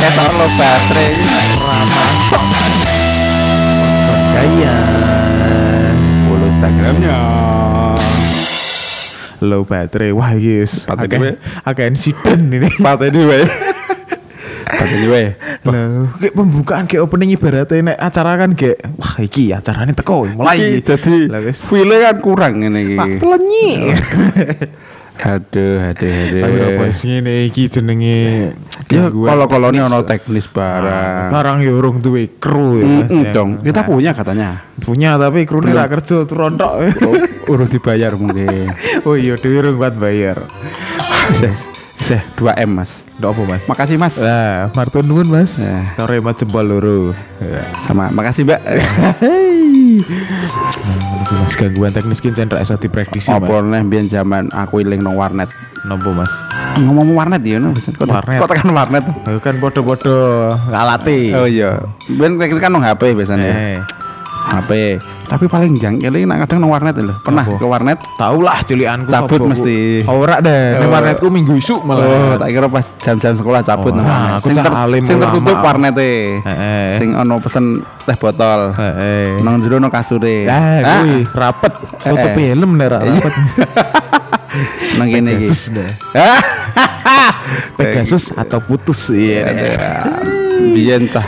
podcast lo baterai. Ramah Jaya follow instagramnya. Low baterai. Wah yes Baterai insiden ini. Pat ini weh. Pat ini weh Loh, kayak pembukaan kayak opening ibaratnya nek acara kan kayak wah iki acaranya teko mulai. Jadi feel kan kurang ini Pak Telenyi Aduh aduh aduh. Apa sih ini iki jenenge? Ya kalau kalau ini ono teknis barang. Sekarang ya urung duwe kru ya Mas, Mm, dong. Kita Nah, punya katanya. punya tapi krunya Belum. gak kerja terontok oh, urung dibayar mungkin. Oh iya dewe urung kuat bayar. Seh, seh 2 m mas. Ndak apa mas? Makasih mas. Lah, Martin nuwun mas. Ya. Karo emat jempol loro. Sama makasih mbak. Hei. Nah, mas gangguan teknis ki cendrak iso dipraktisi mas. apa nih biar zaman aku iling nong warnet Nopo mas? ngomong warnet ya no kok Warnet. kok tekan warnet Ayo kan podo-podo ngalati. oh iya kita kan nong HP biasanya Eh, HP tapi paling jangkil ini nak kadang nong warnet loh pernah Apa? ke warnet tau lah julianku Cabut mesti. Ora deh, ning Oh. warnetku minggu isuk Oh, malah. tak kira pas jam-jam sekolah cabut Oh, nang nah, warnet. aku Sing, sing tertutup warnete. Heeh. Sing ono pesen teh botol. Heeh. Nang jero ono kasure. Ah, Ah, kuwi rapet. Tutup helm nek ra rapet. nang kene iki. Pegasus deh. Pegasus atau putus iya. Biyen cah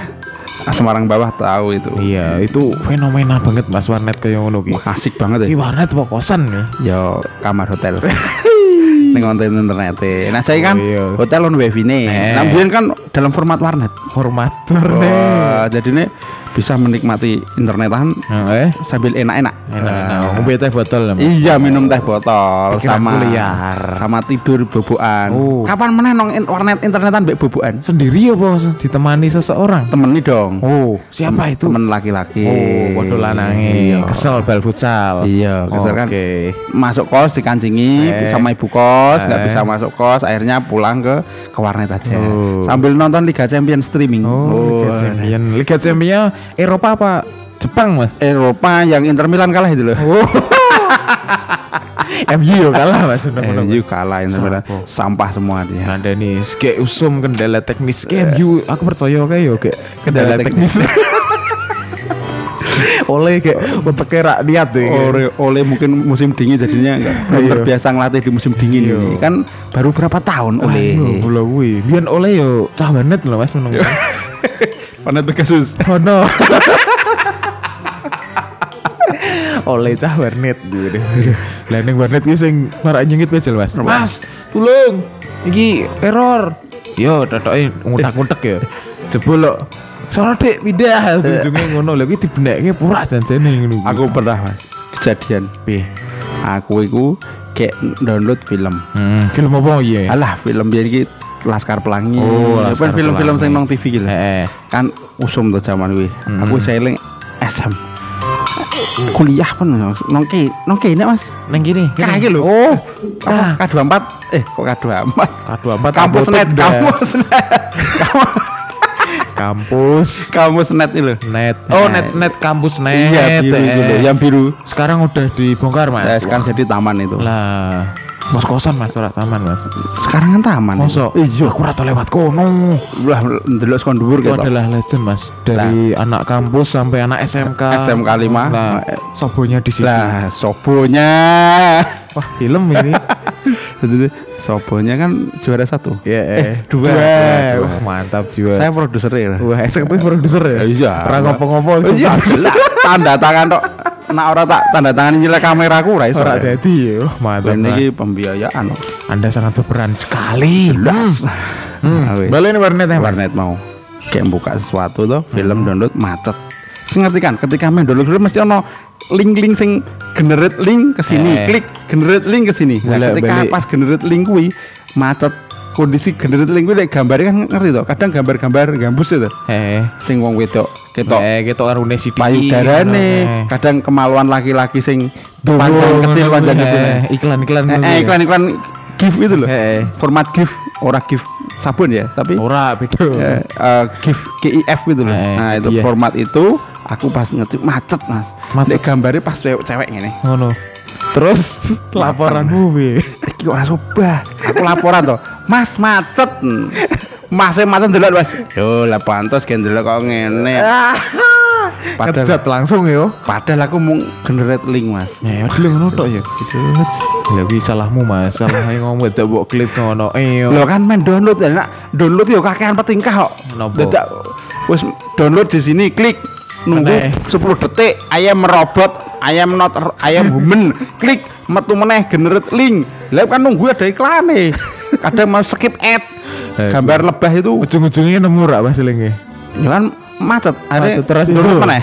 Semarang bawah tahu itu. Iya, itu fenomena banget Mas warnet kayak ngono ki. Asik banget Ki ya. warnet apa kosan ya? Yo kamar hotel. Ning konten internet. Nah, saya kan Oh, iya. hotel on wifi nih. Eh. Nah, kan dalam format warnet. Hormat warnet. Jadi nih bisa menikmati internetan Heeh. sambil enak-enak. Enak-enak. Ngombe teh botol ya. Iya minum teh botol sama kuliah. sama tidur bobokan. Oh. Kapan meneh nong in- warnet internetan mbek bobokan? Sendiri apa ditemani seseorang? Temen nih dong. Oh, siapa itu? Temen laki-laki. Oh, waduh lanange. Iya. Kesel bal futsal. Iya, kesel kan. Masuk kos dikancingi Eh. sama ibu kos, nggak Eh. bisa masuk kos, akhirnya pulang ke ke warnet aja. Oh. Sambil nonton Liga Champions streaming. Oh, Liga Champion. Liga Champion Eropa apa? Jepang, Mas. Eropa yang Inter Milan kalah itu loh. Oh. MU yo kalah Mas. MU kalah Inter Milan. Sampah. Semua dia. Ada nih, kayak usum kendala teknis kayak MU, aku percaya kayak yo kayak kendala teknis. Oleh kayak uteknya rakyat deh. kayak. oleh, oleh mungkin musim dingin jadinya belum Iya. terbiasa ngelatih di musim dingin Iya. ini kan baru berapa tahun oleh Aduh, kuwi. Biyen oleh yo cah banget lho Mas meneng. Panet Pegasus Oh no. oleh cah warnet gitu. Lah ning warnet ki sing marak nyengit pecel Mas. Mas, tulung. Iki error. Yo totoke ngutak-ngutak ya. Jebul lo Sono dek pindah ujungnya ngono lho iki dibenekke pura janjane ngono. aku pernah mas kejadian piye? aku itu kayak download film Hmm, film apa iya? alah film biar iki Laskar Pelangi Oh, Laskar kan film-film sing nong TV gitu Heeh. kan usum tuh zaman gue Hmm. aku sailing SM kuliah pun nong ke nong kene mas Nang kene. kaya lho Oh, ah. K24 eh kok K24 K24 kampus net kampus net kampus kampus net itu net. Oh, Net. net kampus net. iya biru itu eh. loh yang biru Sekarang udah dibongkar, Mas. Eh, sekarang jadi taman itu Lah, kos kosan Mas, ora taman, Mas. sekarang kan taman Mosok? iya Aku ora tau lewat kono. lah ndelok sekon dhuwur Itu gitu adalah legend, Mas. Dari anak kampus sampai anak SMK. SMK lima. Nah, sobonya di situ. lah sobonya Wah, film ini. jadi sobonya kan juara satu Ya, Eh, dua. Dua. Dua. Wah, mantap jiwa. saya produsernya lah Wah, eksekutif produser ya? Iya. Ora ngopo-ngopo. Iya tanda tangan tok nak ora tak tanda tangan nyilek kameraku ora iso Ora dadi. Wah, Mantap. Ini pembiayaan. Anda sangat berperan sekali. jelas Hmm. Weh. Balik ini warnet ya, warnet mau kayak buka sesuatu tuh film download macet ngerti kan ketika main download film mesti ono link-link sing generate link ke sini Eh. klik generate link ke sini nah, ketika balik. pas generate link kuwi macet kondisi generate link kuwi gambarnya kan ngerti tuh kadang gambar-gambar gambus itu Eh, sing wong wedok ketok eh gitu kan rune sithik. payudarane kadang kemaluan laki-laki sing panjang kecil panjang kecil iklan-iklan Eh, iklan-iklan GIF itu loh format GIF ora GIF sabun ya tapi ora beda. eh, eh, GIF GIF gitu loh nah itu iya. format itu aku pas ngecek macet mas Macet. Gambarnya pas cewek cewek ini Ngono. Terus laporanmu piye? iki ora sobah Aku laporan to. Mas macet. Mas macet ndelok Mas. Yo lah pantes gen ndelok kok ngene. Padahal Ngejat langsung yo. padahal aku mau generate link Mas. Ya dulu ngono tok ya. Ya kuwi salahmu Mas, salah ae ngomong dadak mbok klik ngono. Eh yo. Lo kan main download ya, nak download yo kakean petingkah kok. Dadak wis download di sini klik nunggu Meneh. 10 detik ayam merobot, ayam not ayam humen, klik metu meneh generate link. Lah kan nunggu ada iklan nih. Kadang mau skip ad. Gambar lebah itu Ujung-ujungnya nemu rak Mas linge. ya kan macet. Macet terus itu. meneh.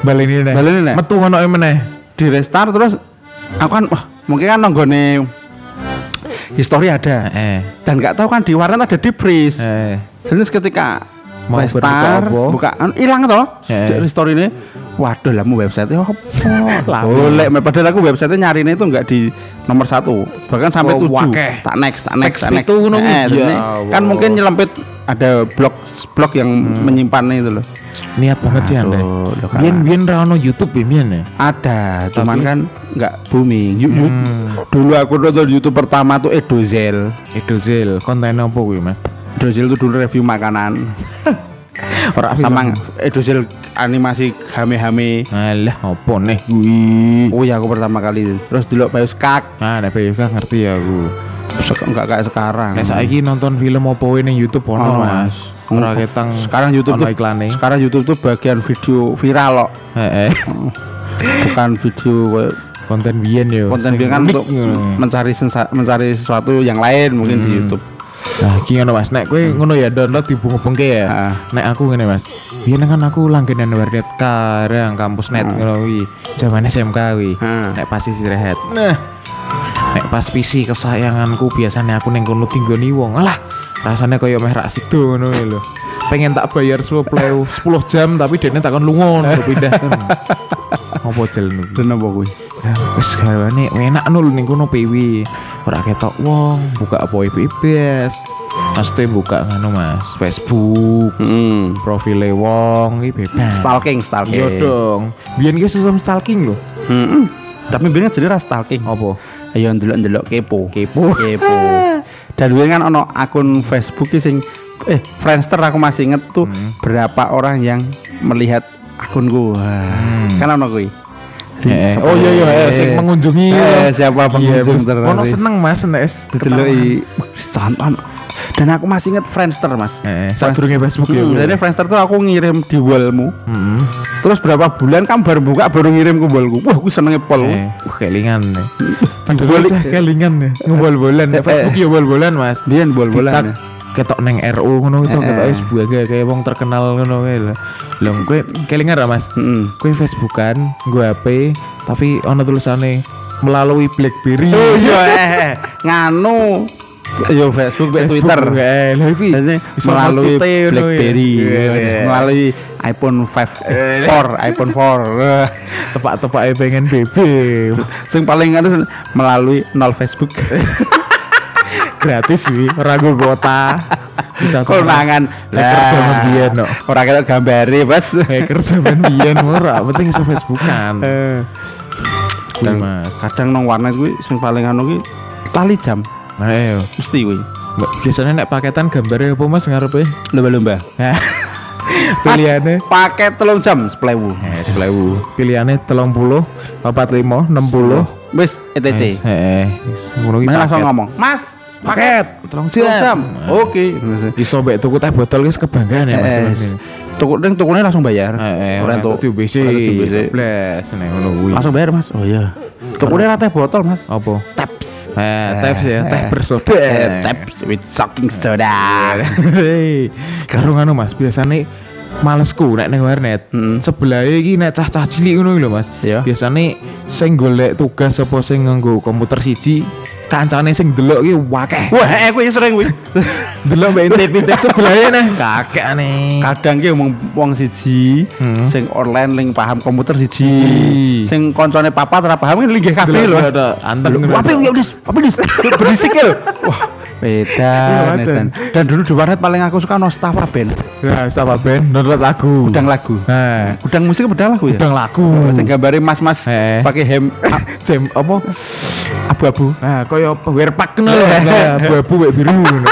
Baleni neh. Baleni neh. Metu ngono e meneh. Di restart terus aku kan wah, mungkin kan nonggone histori ada. Dan nggak tahu kan di warnet ada di freeze. Eh. Terus ketika Mau restart, buka kan hilang toh Eh. restore ini. Waduh lah website apa? Lah. Boleh, padahal aku website-nya nyarinya itu nggak di nomor satu, bahkan sampai Oh, tujuh. wakeh. Tak next, tak next, tak next. itu kuwi. Eh, Ya Allah. kan mungkin nyelempit ada blog blog yang menyimpannya itu loh. Niat banget sih Anda. Aduh, lo kan. Biyen biyen ra ono YouTube ya biyen ya. Ada, cuman Tapi- kan nggak booming. Yu- yu- Hmm. Dulu aku nonton YouTube pertama tuh Edozel. Edozel, konten apa kuwi Mas? Edozel tuh dulu review makanan. Ora sama Edozel animasi hame-hame. Alah, apa nih kuwi? Oh ya aku pertama kali Terus dulu Bayu Skak Ah, nek Bayu kan ngerti ya aku. Enggak kayak sekarang Nek saiki nonton film wae ning YouTube ono, Mas. Ora ketang Sekarang YouTube tuh iklane. Sekarang YouTube tuh bagian video viral loh Heeh. Bukan video Konten biyen yo. konten dia kan untuk mencari mencari sesuatu yang lain mungkin di YouTube Nah, iki ngono Mas. Nek kowe ngono ya download dibungke ya. Ah. Nek aku ngene Mas. Biyen kan aku langganan warnet karang kampus net ngono kuwi. Zaman SMK kuwi. Nek pas isi rehat. Nah. Nek pas PC kesayanganku biasanya aku ning kono tinggoni wong. Alah, rasanya koyo meh rak sido ngono lho. Pengen tak bayar 10 pleu 10 jam tapi dene takon lunga ngono pindah. Apa jalan? Dan apa kuwi? Ya, wis gawane enak nul ning kono PW. Ora ketok wong, buka apa bebas. Pasti buka ngono Mas, Facebook, Hmm. profile wong iki bebas. Stalking, stalking Iya dong. Biyen ki sistem stalking lho. Hmm. Tapi biasanya jadi ras stalking Apa? Ayo ndelok-ndelok kepo Kepo. kepo dan dulu kan ono akun Facebook ki sing eh Friendster aku masih inget tuh Hmm. berapa orang yang melihat akunku Wah, kan ono kuwi Eh, oh iya iya, eh, sing mengunjungi. Eh, siapa pengunjung Iya, tertarik? Ono seneng Mas nek es dideloki santan dan aku masih inget Friendster mas Eh, sadurunge Facebook ya. Hmm, jadi Friendster tuh aku ngirim di wallmu Heeh. terus berapa bulan kan baru buka baru ngirim ke wallku wah aku senengnya pol Eh, uh, kelingan. saya kelingan nih. Ngebol-bolan. Facebook ya bol-bolan Mas. dia bol-bolan ya. Ketok neng RU ngono itu Eh, ketok eh. wis buaga kayak wong terkenal ngono kae lho. Lho kowe kelingan ra Mas? Mm. Kowe Facebookan, gue HP, tapi ono tulisane melalui BlackBerry. Oh iya eh, nganu yo Facebook, be Twitter. Eh, iki melalui ya. BlackBerry, Iya, iya. melalui iPhone 5 4, iPhone 4. tepak-tepake pengen BB. Sing paling anu melalui nol Facebook. Gratis sih, ora nggo kuota. Konangan Hacker zaman biyen no. Ora kena gambare, Bos. Hacker zaman biyen ora, penting iso Facebookan. Dan Mas. kadang nang warnet kuwi sing paling anu kuwi lali jam Nah, ayo. mesti kuwi. Mbak, Biasanya nek paketan gambarnya apa Mas ngarepe? Lomba-lomba. Pilihannya paket telung jam sepelewu. Eh, sepelewu. Pilihannya telung puluh, empat lima, enam puluh. Wis ETC. Eh, Mas langsung ngomong, "Mas, Paket, telung jam. jam." Oke. Iso mbek tuku teh botol wis kebanggaan ya Mas. Eh. Tuku ning tukune langsung bayar. Eh, eh, Ora ora entuk tuh BC. ngono kuwi. Langsung bayar, Mas. Oh iya. Tukune ra teh botol, Mas. Apa? Taps. Eh, taps ya, teh Eh. bersoda. Eh, taps with sucking soda. Hei, karo ngono Mas, biasane malesku nek ning warnet. Hmm. Sebelah iki nek cah-cah cilik ngono lho Mas. Iya. Biasane sing golek tugas apa sing nganggo komputer siji, kancane sing delok iki wakeh. Wah, eh kuwi sering kuwi. Delok mbek intip-intip sebelahnya nah. Kakek nih. Kadang ki wong wong siji Hmm. sing online ling paham komputer siji. Siji. Sing koncone papat ora paham ki linggih kabeh lho. anteng. Apa ya wis, apa wis. Berisik ya lho. Wah, beda. Iya, Dan, dulu di warnet paling aku suka no Staff Band. Ya, sama band download lagu. Gudang lagu. Nah, Gudang musik gudang lagu ya. gudang lagu. Sing gambare mas-mas Eh. pakai hem jam apa abu-abu Nah, apa? Werpak kenal lho, Mas. abu-abu biru ngono.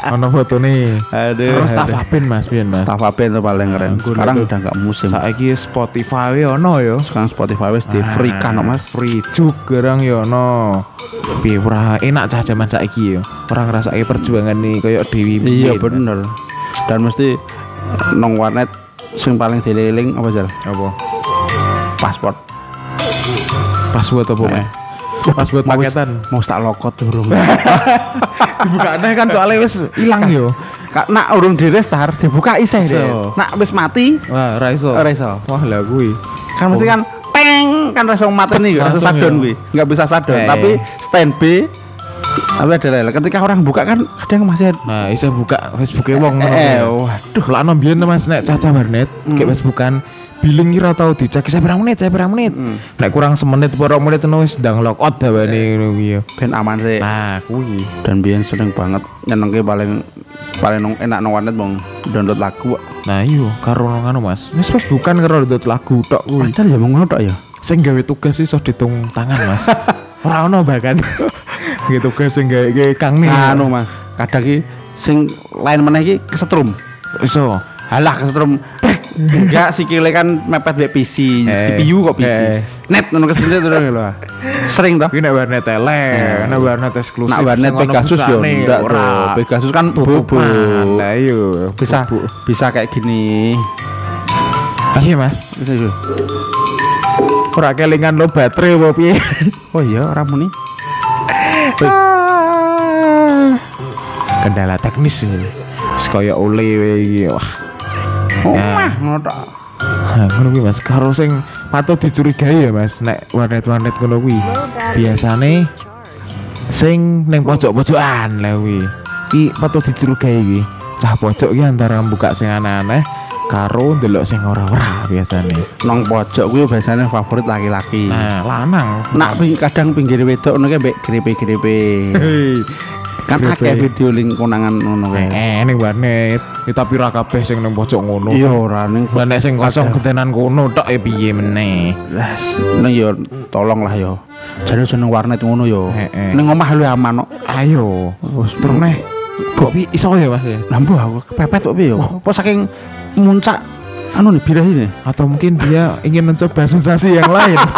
Ono fotone. Aduh, Terus staff. Apin Mas, pian Mas. Staff apa itu paling keren Nah, sekarang udah nggak musim Saiki Spotify ono yo. sekarang Spotify wes di free kan mas Free juk gerang yo ono. Piye enak cah zaman saiki yo. Ora ngrasake perjuangan nih kaya Dewi. iya bener dan mesti nong warnet sing paling dililing apa sih Apa? paspor Password apa, Mas? Mau wis- paketan. mau tak lokot durung Dibuka kan soalnya wis ilang yo. Nak urung di restart dibuka Iso. deh. Nak wis mati Wah, ra iso. ora iso. Wah, lah kuwi. Kan mesti kan peng kan langsung mati nih, langsung Langsung sadon kuwi. Enggak bisa sadon, Eh. tapi standby tapi ada rel. Ketika orang buka kan kadang masih ada Nah, iso buka Facebooke wong. Eh, ya. waduh. Lah tuh Mas nek caca warnet kayak Facebookan billing kira tau dicek saya berapa menit, saya berapa menit. Nek kurang semenit apa orang menit ngono wis ndang lock out ngono kuwi ya. ben aman sih. Nah, kuwi. Dan biyen seneng banget nyenengke paling paling nong, enak nong warnet bang download lagu. Nah, iya karo ngono Mas. Wis Facebookan karo download lagu tok kuwi. Padahal ya mau ngono tok ya. Sing gawe tugas iso ditung tangan, Mas. Ora ono bahkan. gitu tugas sing gawe gawe Kang nih. Anu Mas, kadang ki sing lain meneh iki kesetrum. iso. Halah kesetrum. Enggak sikile kan mepet mbek PC, Eh, CPU kok PC. eh. Net ngono kesentet terus lho. Sering toh. Kuwi nek warnet tele, nek warnet eksklusif. Nak warnet Pegasus yo busane, ndak ora. Pegasus kan bobo. Lah iya, Bisa bisa kayak gini. Iya, Mas. Ora kelingan lo baterai apa piye? Oh iya, ora muni. Kendala teknis ini. Wis kaya ole wae iki. Wah. Oh Ya. mah ngono tok. Nah, ngono kuwi Mas. Karo sing patut dicurigai ya Mas, nek warnet-warnet ngono kuwi. Biasane sing ning pojok-pojokan lah kuwi. Ki patut dicurigai iki. Cah pojok ki antara buka sing aneh-aneh karo ndelok sing ora-ora biasane. Nong pojok kuwi biasanya favorit laki-laki. Nah, lanang. Nak kadang pinggir wedok ngono kae mbek grepe-grepe. Kan akeh video link konangan ngono kae. Eh, ning warnet. Ya, tapi ra kabeh sing ning pojok ngono. Iya ora ning Lah nek sing kosong ketenan kono tok ya piye meneh. Lah, ning yo tolong lah yo. Jane seneng warnet ngono yo. Heeh. Ning omah lu aman kok. Ayo, wis terus neh. Kok iso ya Mas ya? Lampu aku kepepet kok piye yo. Apa saking muncak anu nih birah ini. Atau mungkin dia ingin mencoba sensasi yang lain.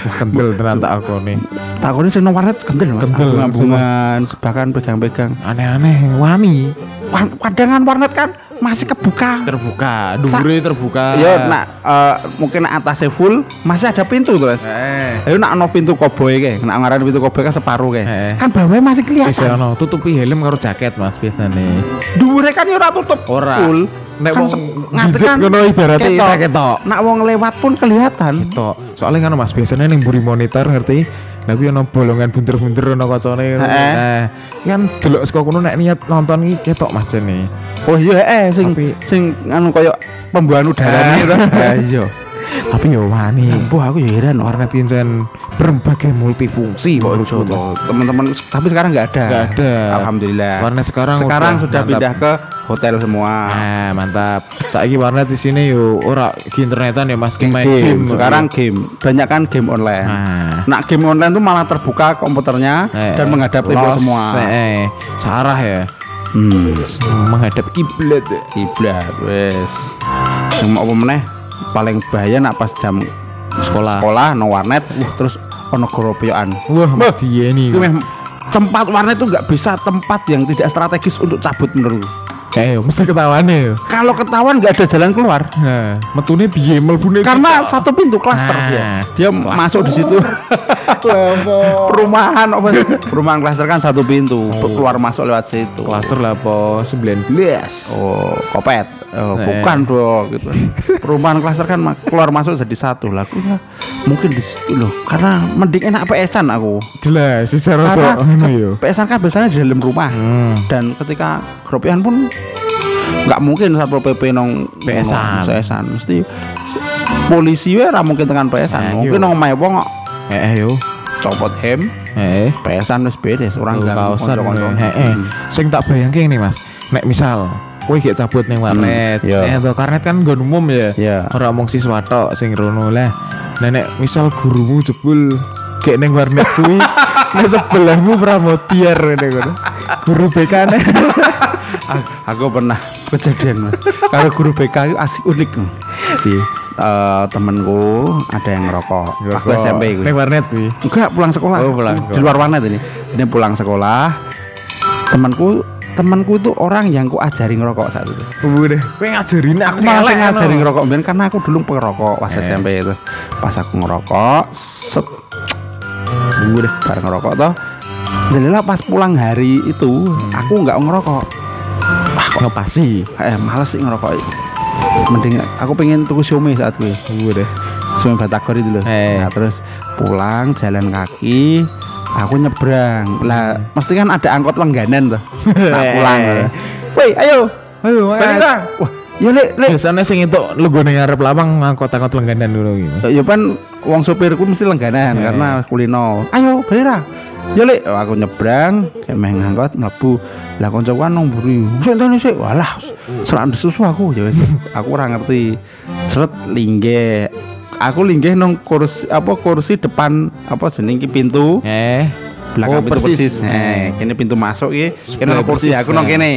Wah, kendel ternyata aku nih. Takone sing nang warnet kendel Mas. Kendel, ngambungan, bahkan pegang-pegang. Aneh-aneh, wani. Wa- Kadangan warnet kan masih kebuka. Terbuka, dure terbuka. Ya nak eh, mungkin atasnya full masih ada pintu terus. Eh. Ayo nak ono pintu koboi kayak, nak ngaran pintu koboi kan separuh kayak. Eh. Kan bawahnya masih Bisa kelihatan. ono tutupi helm karo jaket Mas biasane. Dhuwure kan ya ora tutup Ora. full. Nek kan wong nganti jijik ngono ibaratnya ketok. isa ketok. Nak wong lewat pun kelihatan. Tok. Soalnya kan Mas biasanya ning mburi monitor ngerti. Lah kuwi ono bolongan bunter-bunter ono kacane. Nah, kan delok saka kono nek niat nonton iki ketok Mas jane. Oh iya eh sing Tapi- sing anu koyo pembuahan udara nih. Ah, Iya. Tapi ya wani. Wah aku ya heran warnet kincen berbagai multifungsi. Teman-teman tapi sekarang nggak ada. Nggak ada. Alhamdulillah. Warnet sekarang sekarang udah sudah mantap. pindah ke hotel semua. Nah, mantap. Saiki warnet di sini yo ora di internetan ya Mas, game, main game. sekarang game banyak kan game online Nah. nah game online tuh malah terbuka komputernya Eh, dan menghadap tembok los, semua Eh, sarah ya. hmm. Menghadap kiblat. kiblat wes yang mau apa meneh paling bahaya nak pas jam Sekolah. sekolah no warnet terus ono keropyokan Wah, mati ini. Itu meh tempat warnet itu nggak bisa tempat yang tidak strategis untuk cabut menurutku. Eh, mesti ketahuan ya. kalau ketahuan nggak ada jalan keluar. Nah, metune piye mlebune karena satu pintu klaster Nah, dia. Dia masuk di situ. Perumahan apa perumahan klaster kan satu pintu. Keluar masuk lewat situ. Klaster lah po 19. oh. Kopet oh, Eh. bukan dong gitu perumahan klaster kan keluar masuk jadi satu lah Aku ya, mungkin di situ loh karena mending enak PS-an aku Jelas, secara karena ngono yo. PS-an kan biasanya di dalam rumah Hmm. dan ketika keropian pun nggak mungkin satpol pp nong PS-an. PS-an mesti polisi we ra mungkin tekan PS-an Nah, mungkin iya. nong omahe wong kok Eh, eh, yo. copot hem Eh, PS-an wis beres orang ganggu kaosan heeh. Hmm. Sing tak bayangke ini Mas. Nek misal kowe gak cabut ning warnet. Hmm, iya. Eh, to karnet kan nggon umum ya. Iya. Ora mung siswa tok sing rono. Lah. Nah, nek misal gurumu jebul kayak neng warnet kuwi nek sebelahmu pramotiar ngene ngono. Guru BK ne. Aku, aku pernah kejadian mas. Kalau guru BK itu asik unik di eh, temenku ada yang ngerokok. Waktu SMP itu neng warnet kuwi? Enggak pulang sekolah. Oh, pulang di luar warnet ini. Ini pulang sekolah. Temanku temanku itu orang yang ku ajari ngerokok saat itu Udah, kowe ngajarin aku aku malah elek, sing ngajari ano. ngerokok ben karena aku dulu pengerokok pas Eh. SMP itu pas aku ngerokok set udah bareng ngerokok toh Jadilah pas pulang hari itu Hmm. aku nggak ngerokok Wah, kok ngepasi. eh males sih ngerokok mending aku pengen tuku siomay saat gue Udah. siomay batagor itu loh Eh. nah terus pulang jalan kaki aku nyebrang. Lah mesti kan ada angkot langganan tuh. Nah pulang. Woi ayo. Ayo, Balita wah ya lek lek Biasanya sing itu lu gue ngarep lawang ngangkot-angkot langganan dulu gitu. ya kan wong sopirku mesti langganan Eh. karena kulino. Ayo balita ya lek Oh, aku nyebrang kayak main ngangkot mlebu. Lah kancaku kan nang mburi. Sik tani sik. Walah selan susu aku ya aku ora ngerti. Seret linggih aku linggih nang kursi apa kursi depan apa jeneng ki pintu Eh, belakang Oh, pintu persis, persis. eh kene pintu masuk ki kene kursi persis, aku nang eh. kene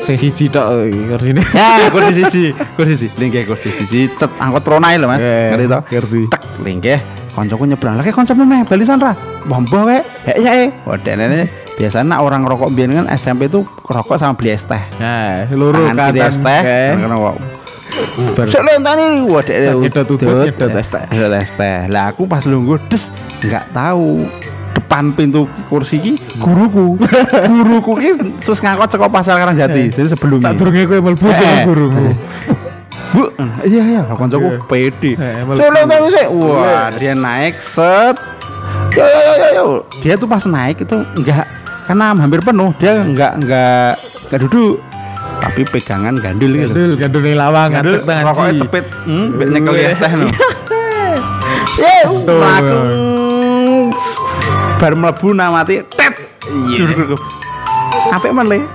sing siji tok eh, kursine. Ya, kursi siji, kursi siji. Linggih kursi siji, cet angkot pronai lho, Mas. Eh, Ngerti to? ngerti. Tek linggih kancaku nyebrang. Lagi kancamu meh balisan ra. Mbah wae. Hek ya eh. Wadene biasanya orang rokok biyen kan SMP itu rokok sama beli es teh. Nah, loro kiri es teh, Eh, bar- Sik Nyedot tutut, nyedot es teh. Nyedot es teh. Lah aku pas lungguh des enggak tahu depan pintu kursi ki guruku. guruku ki sus ngangkot saka pasar Karangjati. Jadi sebelumnya. Sadurunge kowe mlebu Eh, sama gurumu. Bu, iya iya, kancaku pede. Eh, emang Solo tahu sih. Wah, dia naik set. Yo yo yo yo yo. Dia tuh pas naik itu enggak karena hampir penuh, dia enggak enggak enggak duduk. Tapi pegangan gandul gitu. Gandul, gandul ning lawang Gandul ci. cepet. Hmm, mbek nyekel Weh. es teh no. Sih, Tuh. aku bar mlebu namati tet. Iya. Apik men le.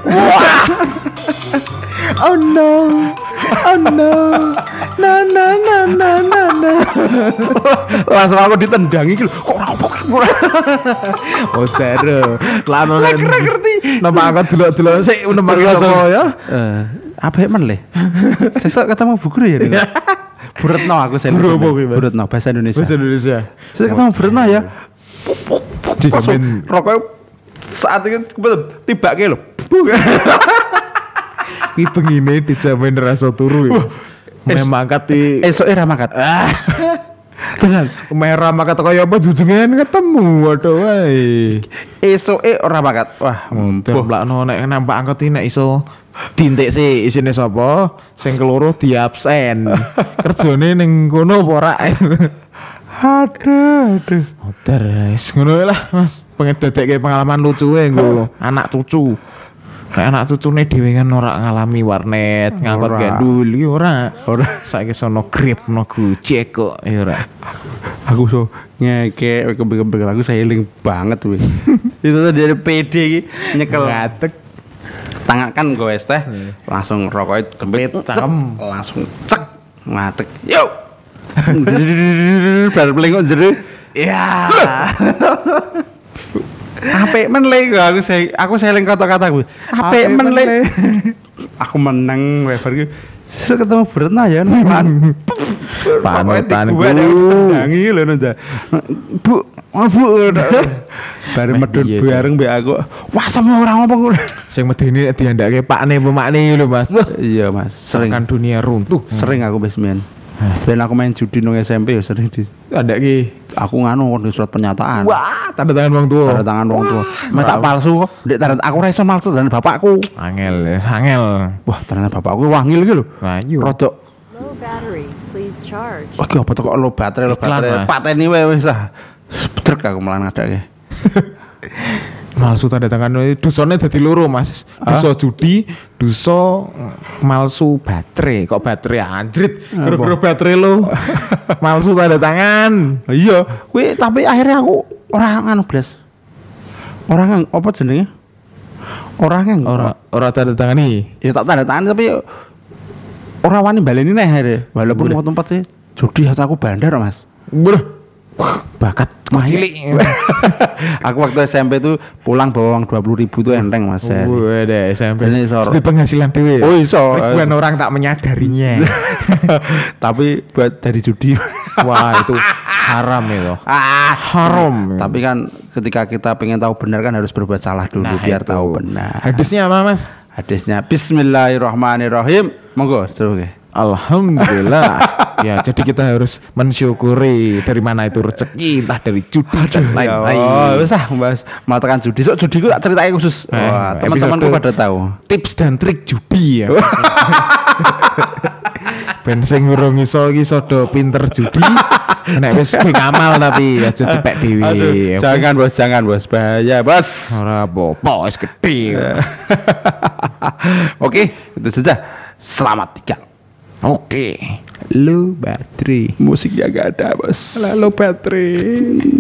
Oh no. Oh no. Na na na na na na. Langsung aku ditendangi gitu. Kok ora kok ora. Oh dero. Lan ora Lek ora ngerti. Nama angkat delok-delok sik nembang sapa ya. Eh, apa ya men le? Sesuk ketemu Bu Guru ya. Dil? Bu Retno aku saya. Guru apa kuwi, Mas? Bu Retno bahasa Indonesia. Bahasa Indonesia. Sesuk ketemu Bu Retno ya. Langsung Rokoknya saat itu tiba ke lo. Iki pengine dijamin rasa turu ya. Memang angkat di Esok era makat. Ah. Tenan. merah makat kaya apa jujungan ketemu waduh wae. Esok eh ora makat. Wah, Mundur mbuh. blakno nek nampak angkot iki nek iso dintik sih isine sapa sing keloro di absen. Kerjane ning kono apa ora? Aduh, aduh. Wis ngono lah Mas. Pengen dadekke pengalaman lucu e nggo anak cucu. Nek anak cucune dhewe kan ora ngalami warnet, ngangkot Ora. gandul iki ora. Ora. Saiki sono grip no gojek kok ya ora. Aku so ngeke kebel-kebel aku sailing banget wih. Itu tuh dari PD iki nyekel Ngatek. tangan kan gue teh langsung rokoknya cempit Cempit, cakep. langsung cek ngatek yuk baru pelengok jere Ya. Apa men le aku saya aku seling kata-kata gue apa Apik men men le le. aku menang weber gue Sesuk ketemu berenang ya pan. Panutanku. gue ada tendangi lho nanda bu oh, bu. Baru medut piye, bareng be aku. Wah sama orang Sing medeni nek diandake pakne pemakne lho Mas. Iya mas. Sering. Kan dunia runtuh. sering aku basement dan aku main judi nang SMP ya sering di Ada ki. aku nganu di surat pernyataan Wah, tanda tangan wong tua. tanda tangan wong tua mata palsu kok dek tanda aku ra iso palsu dan bapakku Angel, ya, angel. wah ternyata bapakku wangil gitu lho Nah, iya. rodok Low battery, please charge. wah ki apa tuh kok lo baterai lo baterai Mas. pateni wae wis ah Bedrek aku malah ngadake Malsu tanda tangan dusone dadi loro Mas. Duso judi, duso malsu baterai. Kok baterai anjrit? Gara-gara baterai lo. malsu tanda tangan. iya kuwi tapi akhirnya aku ora nganu blas ora ngang apa jenenge ora ngang Ora ora tanda tangan iki. ya tak tanda tangan tapi ora wani baleni neh akhirnya walaupun mau tempat sih judi hati aku bandar mas Bro, bakat cilik. aku waktu SMP tuh pulang bawa uang dua puluh ribu tuh enteng mas Seri. Waduh, SMP. Ini sor- Itu penghasilan dewe. Oh, iso. Ribuan orang tak menyadarinya. tapi buat dari judi Wah, itu haram itu. ah Haram. tapi kan ketika kita pengen tahu benar kan harus berbuat salah dulu Nah, biar itu. tahu benar Hadisnya apa, Mas? hadisnya Bismillahirrahmanirrahim monggo seru Alhamdulillah. Ya, jadi kita harus mensyukuri dari mana itu rezeki, entah dari judi dan Oh, lain-lain. wis ah Mas, mengatakan judi. So judi ku tak ceritain khusus. Eh, Wah, teman-temanku pada tahu. Tips dan trik judi ya. Ben sing urung iso iki sodo pinter judi. Nek wis ngamal tapi aja dipek dhewe. Aduh, jangan bos, jangan bos, bahaya bos. Ora apa-apa wis gede. Oke, itu saja. Selamat tinggal. Oke. Lu baterai. Musiknya gak ada bos. Lalu baterai.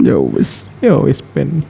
Yo wis. Yo wis ben.